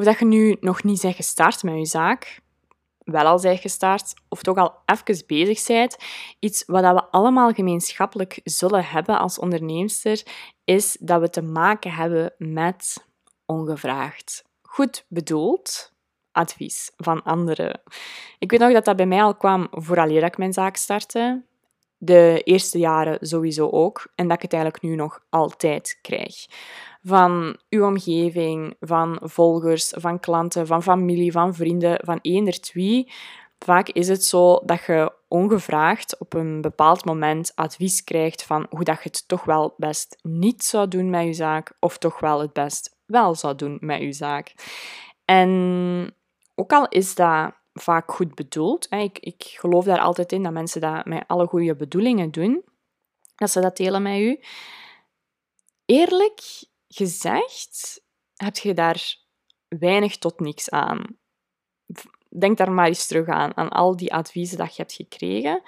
Of dat je nu nog niet bent gestart met je zaak, wel al bent gestart, of toch al even bezig bent. Iets wat we allemaal gemeenschappelijk zullen hebben als onderneemster, is dat we te maken hebben met ongevraagd. Goed bedoeld, advies van anderen. Ik weet nog dat dat bij mij al kwam vooraleer ik mijn zaak startte. De eerste jaren sowieso ook. En dat ik het eigenlijk nu nog altijd krijg. Van uw omgeving, van volgers, van klanten, van familie, van vrienden, van eender twee. Vaak is het zo dat je ongevraagd op een bepaald moment advies krijgt van hoe dat je het toch wel best niet zou doen met je zaak, of toch wel het best wel zou doen met je zaak. En ook al is dat vaak goed bedoeld, ik, ik geloof daar altijd in dat mensen dat met alle goede bedoelingen doen, dat ze dat delen met u. Eerlijk gezegd heb je daar weinig tot niks aan. Denk daar maar eens terug aan, aan al die adviezen dat je hebt gekregen.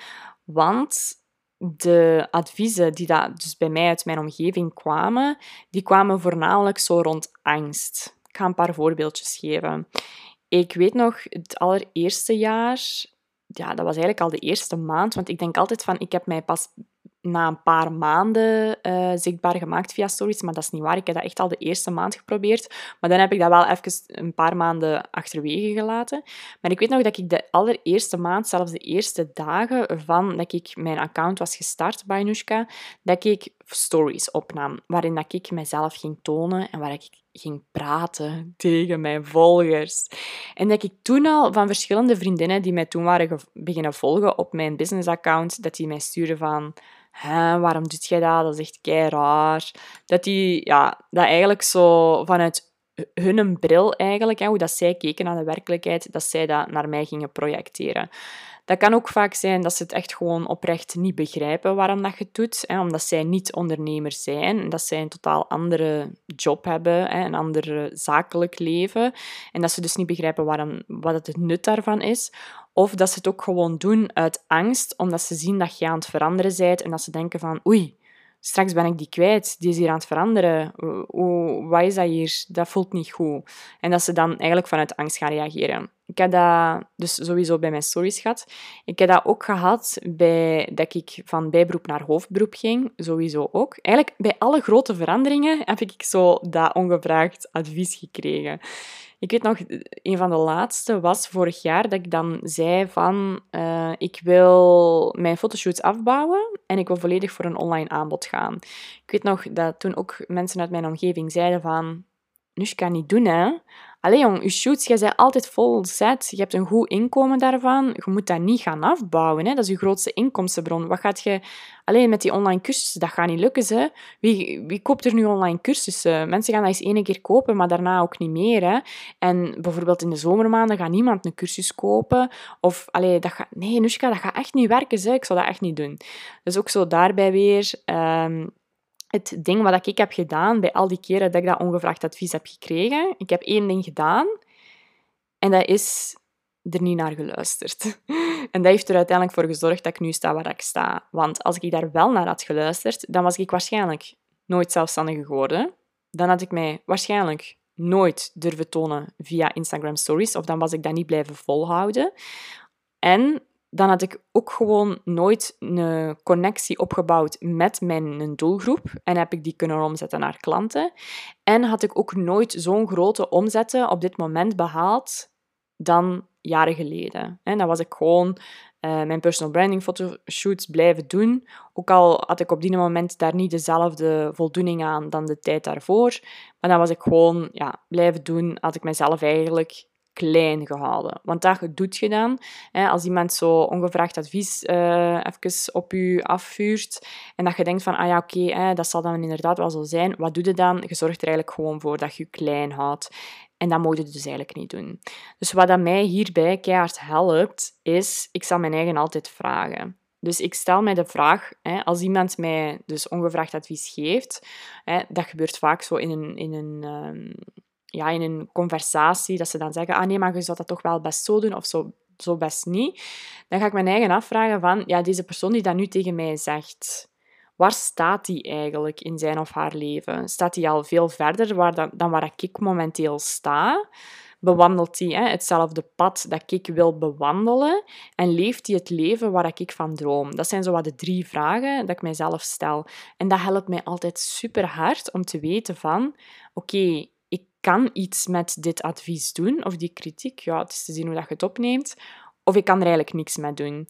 Want de adviezen die dat dus bij mij uit mijn omgeving kwamen, die kwamen voornamelijk zo rond angst. Ik ga een paar voorbeeldjes geven. Ik weet nog, het allereerste jaar, ja, dat was eigenlijk al de eerste maand, want ik denk altijd van, ik heb mij pas na een paar maanden uh, zichtbaar gemaakt via stories, maar dat is niet waar. Ik heb dat echt al de eerste maand geprobeerd, maar dan heb ik dat wel even een paar maanden achterwege gelaten. Maar ik weet nog dat ik de allereerste maand, zelfs de eerste dagen van dat ik mijn account was gestart bij Nushka, dat ik stories opnam, waarin dat ik mezelf ging tonen en waar ik ging praten tegen mijn volgers. En dat ik toen al van verschillende vriendinnen die mij toen waren beginnen volgen op mijn business-account, dat die mij stuurden van... waarom doet jij dat? Dat is echt kei raar. Dat die, ja, dat eigenlijk zo vanuit hun bril eigenlijk, hè, hoe dat zij keken naar de werkelijkheid, dat zij dat naar mij gingen projecteren. Dat kan ook vaak zijn dat ze het echt gewoon oprecht niet begrijpen waarom dat je doet, hè, omdat zij niet ondernemers zijn, dat zij een totaal andere job hebben, hè, een ander zakelijk leven, en dat ze dus niet begrijpen waarom, wat het nut daarvan is. Of dat ze het ook gewoon doen uit angst, omdat ze zien dat je aan het veranderen bent en dat ze denken van oei, straks ben ik die kwijt, die is hier aan het veranderen. Hoe, wat is dat hier? Dat voelt niet goed. En dat ze dan eigenlijk vanuit angst gaan reageren. Ik heb dat dus sowieso bij mijn stories gehad. Ik heb dat ook gehad bij dat ik van bijberoep naar hoofdberoep ging. Sowieso ook. Eigenlijk bij alle grote veranderingen heb ik zo dat ongevraagd advies gekregen. Ik weet nog, een van de laatste was vorig jaar dat ik dan zei van uh, ik wil mijn fotoshoots afbouwen en ik wil volledig voor een online aanbod gaan. Ik weet nog dat toen ook mensen uit mijn omgeving zeiden van nu kan niet doen hè. Allee jong, je shoots, jij bent altijd vol zet. Je hebt een goed inkomen daarvan. Je moet dat niet gaan afbouwen. Hè? Dat is je grootste inkomstenbron. Wat gaat je... Alleen met die online cursussen, dat gaat niet lukken. Hè? Wie, wie koopt er nu online cursussen? Mensen gaan dat eens één keer kopen, maar daarna ook niet meer. Hè? En bijvoorbeeld in de zomermaanden gaat niemand een cursus kopen. Of, allee, dat gaat... Nee, Nushka, dat gaat echt niet werken. Hè? Ik zou dat echt niet doen. Dus ook zo daarbij weer... Um, het ding wat ik heb gedaan bij al die keren dat ik dat ongevraagd advies heb gekregen. Ik heb één ding gedaan en dat is er niet naar geluisterd. En dat heeft er uiteindelijk voor gezorgd dat ik nu sta waar ik sta. Want als ik daar wel naar had geluisterd, dan was ik waarschijnlijk nooit zelfstandig geworden. Dan had ik mij waarschijnlijk nooit durven tonen via Instagram Stories, of dan was ik dat niet blijven volhouden. En dan had ik ook gewoon nooit een connectie opgebouwd met mijn doelgroep en heb ik die kunnen omzetten naar klanten. En had ik ook nooit zo'n grote omzetten op dit moment behaald dan jaren geleden. En dan was ik gewoon uh, mijn personal branding fotoshoots blijven doen. Ook al had ik op die moment daar niet dezelfde voldoening aan dan de tijd daarvoor. Maar dan was ik gewoon ja, blijven doen, had ik mezelf eigenlijk klein gehouden. Want dat doet je dan. Hè, als iemand zo ongevraagd advies uh, even op je afvuurt en dat je denkt van, ah ja, oké, dat zal dan inderdaad wel zo zijn. Wat doe je dan? Je zorgt er eigenlijk gewoon voor dat je je klein houdt. En dat moet je dus eigenlijk niet doen. Dus wat dat mij hierbij keihard helpt, is, ik zal mijn eigen altijd vragen. Dus ik stel mij de vraag, hè, als iemand mij dus ongevraagd advies geeft, hè, dat gebeurt vaak zo in een, in een um, ja, in een conversatie, dat ze dan zeggen, ah nee, maar je zou dat toch wel best zo doen of zo, zo best niet. Dan ga ik mijn eigen afvragen van, ja, deze persoon die dat nu tegen mij zegt, Waar staat die eigenlijk in zijn of haar leven? Staat hij al veel verder waar dan, dan waar ik momenteel sta? Bewandelt hij hetzelfde pad dat ik wil bewandelen? En leeft hij het leven waar ik van droom? Dat zijn zo wat de drie vragen dat ik mijzelf stel. En dat helpt mij altijd super hard om te weten van... Oké, kan iets met dit advies doen, of die kritiek. Ja, het is te zien hoe dat je het opneemt. Of ik kan er eigenlijk niks mee doen.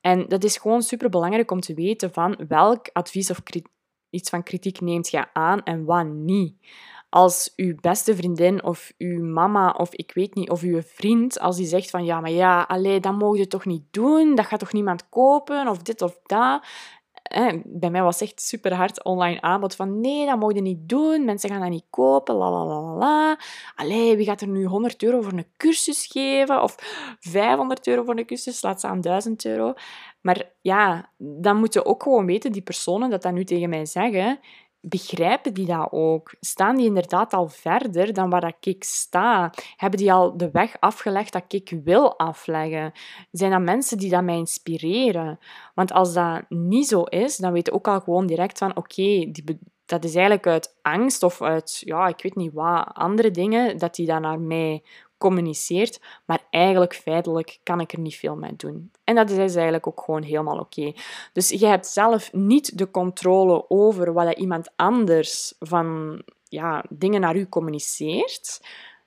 En dat is gewoon super belangrijk om te weten van welk advies of iets van kritiek neemt je aan en wat niet. Als uw beste vriendin of uw mama of ik weet niet, of uw vriend, als die zegt van ja, maar ja, allee, dat mogen je toch niet doen, dat gaat toch niemand kopen of dit of dat bij mij was echt super hard online aanbod van nee, dat mogen je niet doen, mensen gaan dat niet kopen, la la la la. Allee, wie gaat er nu 100 euro voor een cursus geven? Of 500 euro voor een cursus, laat staan 1000 euro. Maar ja, dan moet je ook gewoon weten, die personen dat dat nu tegen mij zeggen, begrijpen die dat ook? Staan die inderdaad al verder dan waar dat ik sta? Hebben die al de weg afgelegd dat ik wil afleggen? Zijn dat mensen die dat mij inspireren? Want als dat niet zo is, dan weet je ook al gewoon direct van oké, dat is eigenlijk uit angst of uit, ja, ik weet niet wat, andere dingen, dat die dan naar mij communiceert, maar eigenlijk feitelijk kan ik er niet veel mee doen. En dat is dus eigenlijk ook gewoon helemaal oké. Dus je hebt zelf niet de controle over wat iemand anders van ja, dingen naar u communiceert.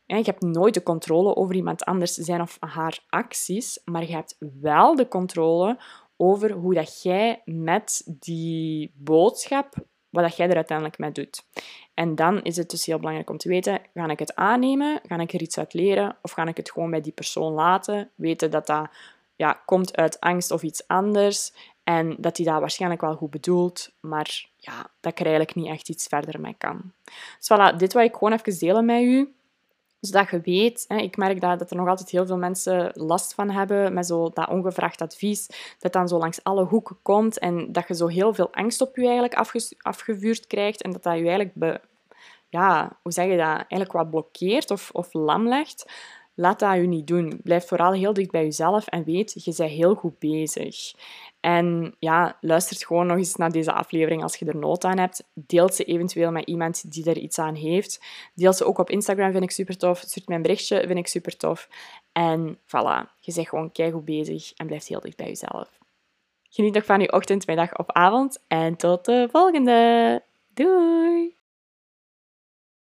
Je hebt nooit de controle over iemand anders zijn of haar acties, maar je hebt wel de controle over hoe dat jij met die boodschap wat jij er uiteindelijk mee doet. En dan is het dus heel belangrijk om te weten, ga ik het aannemen, ga ik er iets uit leren, of ga ik het gewoon bij die persoon laten, weten dat dat ja, komt uit angst of iets anders, en dat hij dat waarschijnlijk wel goed bedoelt, maar ja, dat ik er eigenlijk niet echt iets verder mee kan. Dus voilà, dit wil ik gewoon even delen met u zodat je weet, hè, ik merk dat, dat er nog altijd heel veel mensen last van hebben met zo dat ongevraagd advies, dat dan zo langs alle hoeken komt en dat je zo heel veel angst op je eigenlijk afgevuurd krijgt en dat dat je eigenlijk, ja, hoe zeg je dat, eigenlijk wat blokkeert of, of lam legt. Laat dat je niet doen. Blijf vooral heel dicht bij jezelf en weet, je bent heel goed bezig. En ja, luister gewoon nog eens naar deze aflevering als je er nood aan hebt. Deel ze eventueel met iemand die er iets aan heeft. Deel ze ook op Instagram, vind ik super tof. Stuurt mij een berichtje, vind ik super tof. En voilà, je bent gewoon goed bezig en blijft heel dicht bij jezelf. Geniet nog van je ochtend, middag of avond en tot de volgende. Doei!